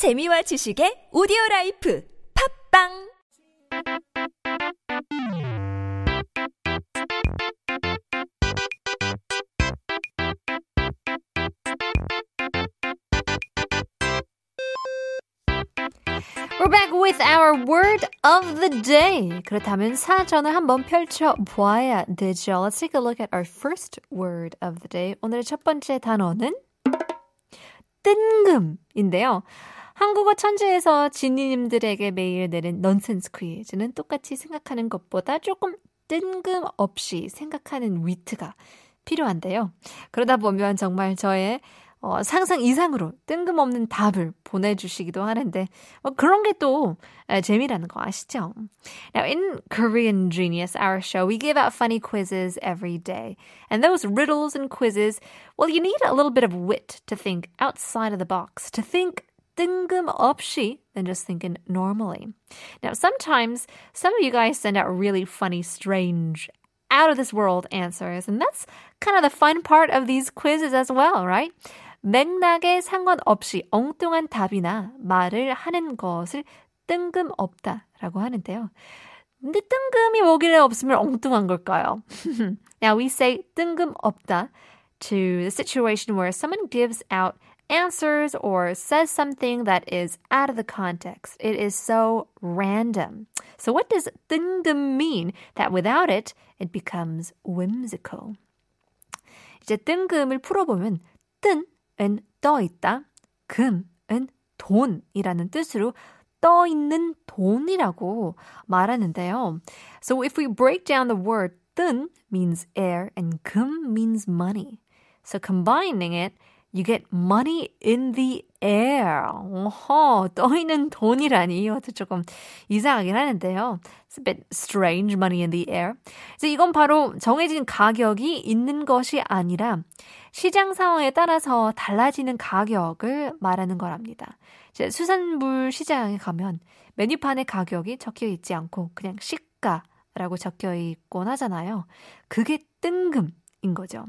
재미와 지식의 오디오 라이프 팝빵 We're back with our word of the day. 그렇다면 사전을 한번 펼쳐 보아야 되죠. Let's take a look at our first word of the day. 오늘의 첫 번째 단어는 뜬금인데요. 한국어 천재에서 지니님들에게 매일 내는 넌센스 퀴즈는 똑같이 생각하는 것보다 조금 뜬금없이 생각하는 위트가 필요한데요. 그러다 보면 정말 저의 어, 상상 이상으로 뜬금없는 답을 보내주시기도 하는데 뭐 그런 게 또 재미라는 거 아시죠? Now in Korean Genius, our show, we give out funny quizzes every day. And those riddles and quizzes, well, you need a little bit of wit to think outside of the box, to think 뜬금없이 than just thinking normally. Now, sometimes some of you guys send out really funny, strange, out of this world answers, and that's kind of the fun part of these quizzes as well, right? 맥락에 상관없이 엉뚱한 답이나 말을 하는 것을 뜬금없다라고 하는데요. 근데 뜬금이 뭐길래 없으면 엉뚱한 걸까요? Now we say 뜬금없다 to the situation where someone gives out answers or says something that is out of the context. It is so random. So what does 뜬금 mean? That without it, it becomes whimsical. 이제 뜬금을 풀어보면 뜬 은 떠 있다, 금은 돈이라는 뜻으로 떠 있는 돈이라고 말하는데요. So if we break down the word 뜬 means air and 금 means money. So combining it, you get money in the air. 어허, 떠 있는 돈이라니. 이것도 조금 이상하긴 하는데요. It's a bit strange, money in the air. 그래서 이건 바로 정해진 가격이 있는 것이 아니라 시장 상황에 따라서 달라지는 가격을 말하는 거랍니다. 수산물 시장에 가면 메뉴판에 가격이 적혀 있지 않고 그냥 시가라고 적혀 있곤 하잖아요. 그게 뜬금인 거죠.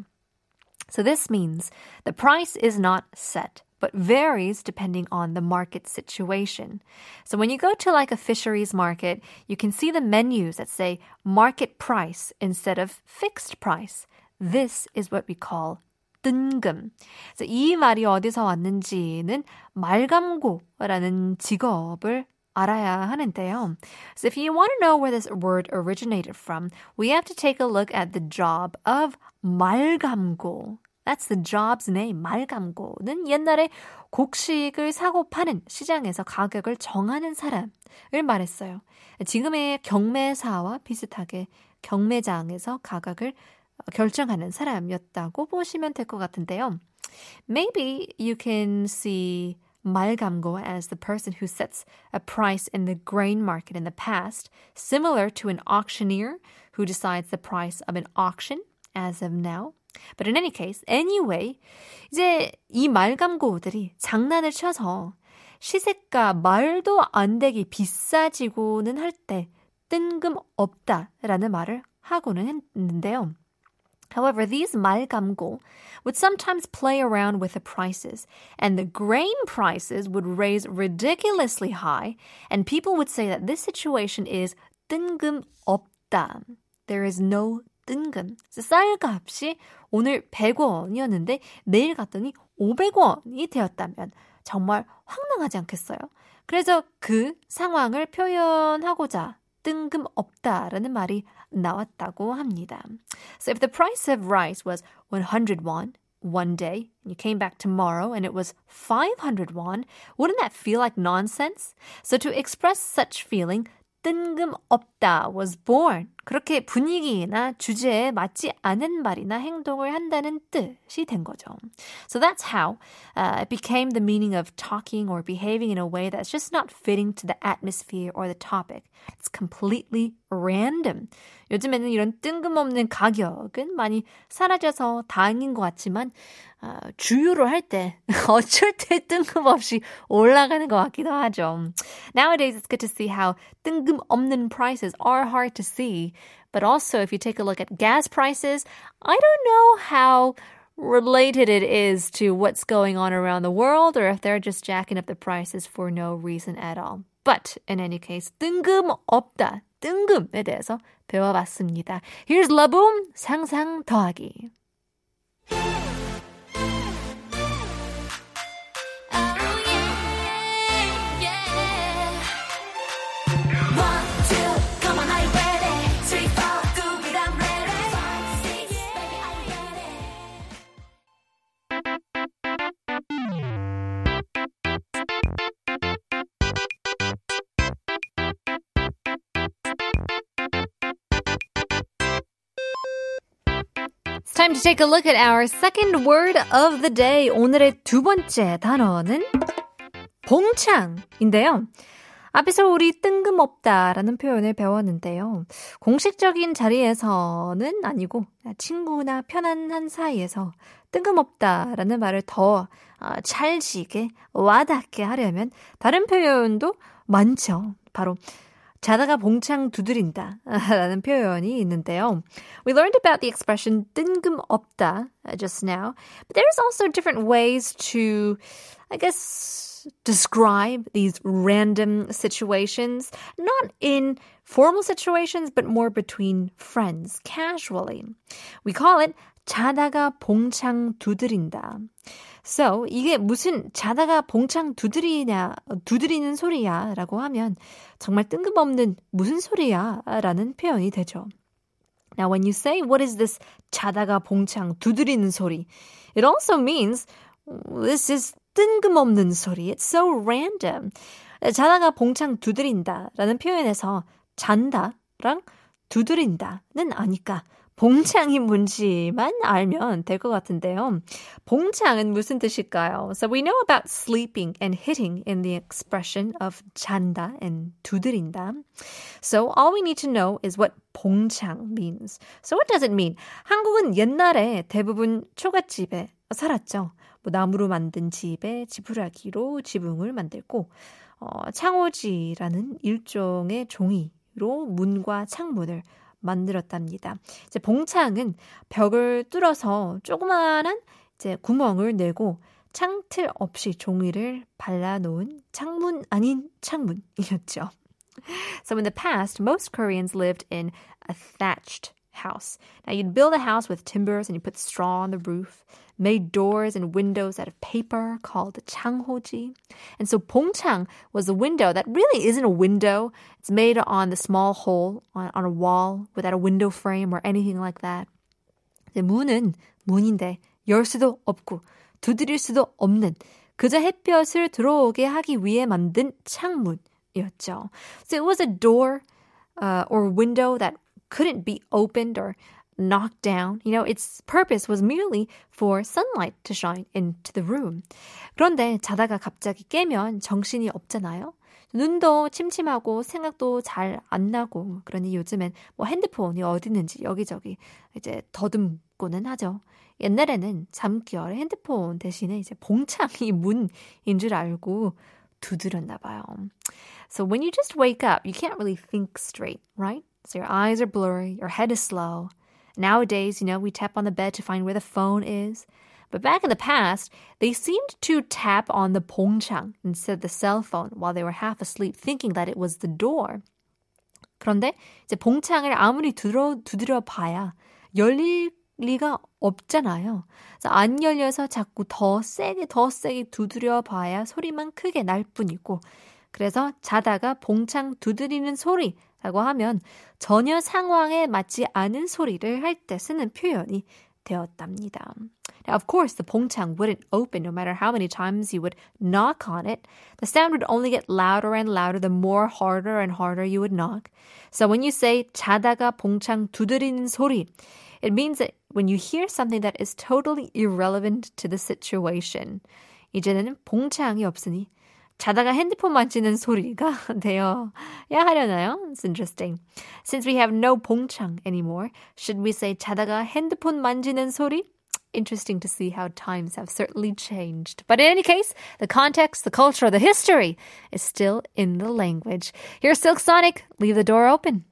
So this means the price is not set, but varies depending on the market situation. So when you go to like a fisheries market, you can see the menus that say market price instead of fixed price. This is what we call 뜬금. 그래서 이 말이 어디서 왔는지는 말감고라는 직업을 알아야 하는데요. So if you want to know where this word originated from, we have to take a look at the job of 말감고. That's the job's name. 말감고는 옛날에 곡식을 사고 파는 시장에서 가격을 정하는 사람을 말했어요. 지금의 경매사와 비슷하게 경매장에서 가격을 결정하는 사람이었다고 보시면 될 것 같은데요. Maybe you can see 말감고 as the person who sets a price in the grain market in the past, similar to an auctioneer who decides the price of an auction as of now. But in any case, anyway, 이제 이 말감고들이 장난을 쳐서 시세가 말도 안 되게 비싸지고는 할 때 뜬금없다라는 말을 하고는 했는데요. However, these 말감고 would sometimes play around with the prices, and the grain prices would raise ridiculously high, and people would say that this situation is 뜬금없다. There is no 뜬금. 쌀값이 오늘 100원이었는데 내일 갔더니 500원이 되었다면 정말 황당하지 않겠어요? 그래서 그 상황을 표현하고자 뜬금없다라는 말이 나왔다고 합니다. So if the price of rice was 100 won one day and you came back tomorrow and it was 500 won, wouldn't that feel like nonsense? So to express such feeling, 뜬금없 다 was born. 그렇게 분위기나 주제에 맞지 않은 말이나 행동을 한다는 뜻이 된 거죠. So that's how uh, it became the meaning of talking or behaving in a way that's just not fitting to the atmosphere or the topic. It's completely random. 요즘에는 이런 뜬금없는 가격은 많이 사라져서 다행인 것 같지만 어, 주유를 할 때 어쩔 때 뜬금없이 올라가는 것 같기도 하죠. Nowadays, it's good to see how 뜬금없는 prices prices are hard to see. But also, if you take a look at gas prices, I don't know how related it is to what's going on around the world or if they're just jacking up the prices for no reason at all. But in any case, 뜬금없다. 뜬금에 대해서 배워봤습니다. Here's 라붐 상상 더하기. Time to take a look at our second word of the day. 오늘의 두 번째 단어는 봉창인데요. 앞에서 우리 뜬금없다라는 표현을 배웠는데요. 공식적인 자리에서는 아니고 친구나 편안한 사이에서 뜬금없다라는 말을 더 아, 찰지게 와닿게 하려면 다른 표현도 많죠. 바로 자다가 봉창 두드린다 라는 표현이 있는데요. We learned about the expression 뜬금없다 just now, but there's also different ways to, I guess, describe these random situations, not in formal situations, but more between friends, casually. We call it 자다가 봉창 두드린다. So, 이게 무슨 자다가 봉창 두드리냐, 두드리는 소리야 라고 하면 정말 뜬금없는 무슨 소리야 라는 표현이 되죠. Now, when you say, what is this 자다가 봉창 두드리는 소리? It also means this is 뜬금없는 소리. It's so random. 자다가 봉창 두드린다 라는 표현에서 잔다랑 두드린다는 아니까 봉창이 뭔지만 알면 될 것 같은데요. 봉창은 무슨 뜻일까요? So we know about sleeping and hitting in the expression of 잔다 and 두드린다. So all we need to know is what 봉창 means. So what does it mean? 한국은 옛날에 대부분 초가집에 살았죠. 뭐 나무로 만든 집에 지푸라기로 지붕을 만들고 어, 창호지라는 일종의 종이로 문과 창문을 만들었답니다. 이제 봉창은 벽을 뚫어서 조그마한 이제 구멍을 내고 창틀 없이 종이를 발라놓은 창문 아닌 창문이었죠. So in the past, most Koreans lived in a thatched house. Now you'd build a house with timbers and you put straw on the roof, made doors and windows out of paper called changhoji. And so 봉창 was a window that really isn't a window. It's made on the small hole on, on a wall without a window frame or anything like that. 문은 문인데 열 수도 없고 두드릴 수도 없는 그저 햇볕을 들어오게 하기 위해 만든 창문이었죠. So it was a door uh, or window that couldn't be opened or knocked down. You know, its purpose was merely for sunlight to shine into the room. 그런데 자다가 갑자기 깨면 정신이 없잖아요. 눈도 침침하고 생각도 잘 안 나고 그러니 요즘엔 뭐 핸드폰이 어디 있는지 여기저기 이제 더듬고는 하죠. 옛날에는 잠결에 핸드폰 대신에 이제 봉창이 문인 줄 알고 두드렸나 봐요. So when you just wake up, you can't really think straight, right? So your eyes are blurry, your head is slow. Nowadays, you know, we tap on the bed to find where the phone is. But back in the past, they seemed to tap on the 봉창 instead of the cell phone while they were half asleep, thinking that it was the door. 그런데 이제 봉창을 아무리 두드려, 두드려 봐야 열릴 리가 없잖아요. 그래서 안 열려서 자꾸 더 세게 더 세게 두드려 봐야 소리만 크게 날 뿐이고 그래서 자다가 봉창 두드리는 소리 라고 하면 전혀 상황에 맞지 않은 소리를 할 때 쓰는 표현이 되었답니다. Now, of course, the 봉창 wouldn't open no matter how many times you would knock on it. The sound would only get louder and louder the more harder and harder you would knock. So when you say 자다가 봉창 두드리는 소리, it means that when you hear something that is totally irrelevant to the situation, 이제는 봉창이 없으니 자다가 핸드폰 만지는 소리가 되어야 하려나요? It's interesting. Since we have no 봉창 anymore, should we say 자다가 핸드폰 만지는 소리? Interesting to see how times have certainly changed. But in any case, the context, the culture, the history is still in the language. Here's Silk Sonic. Leave the door open.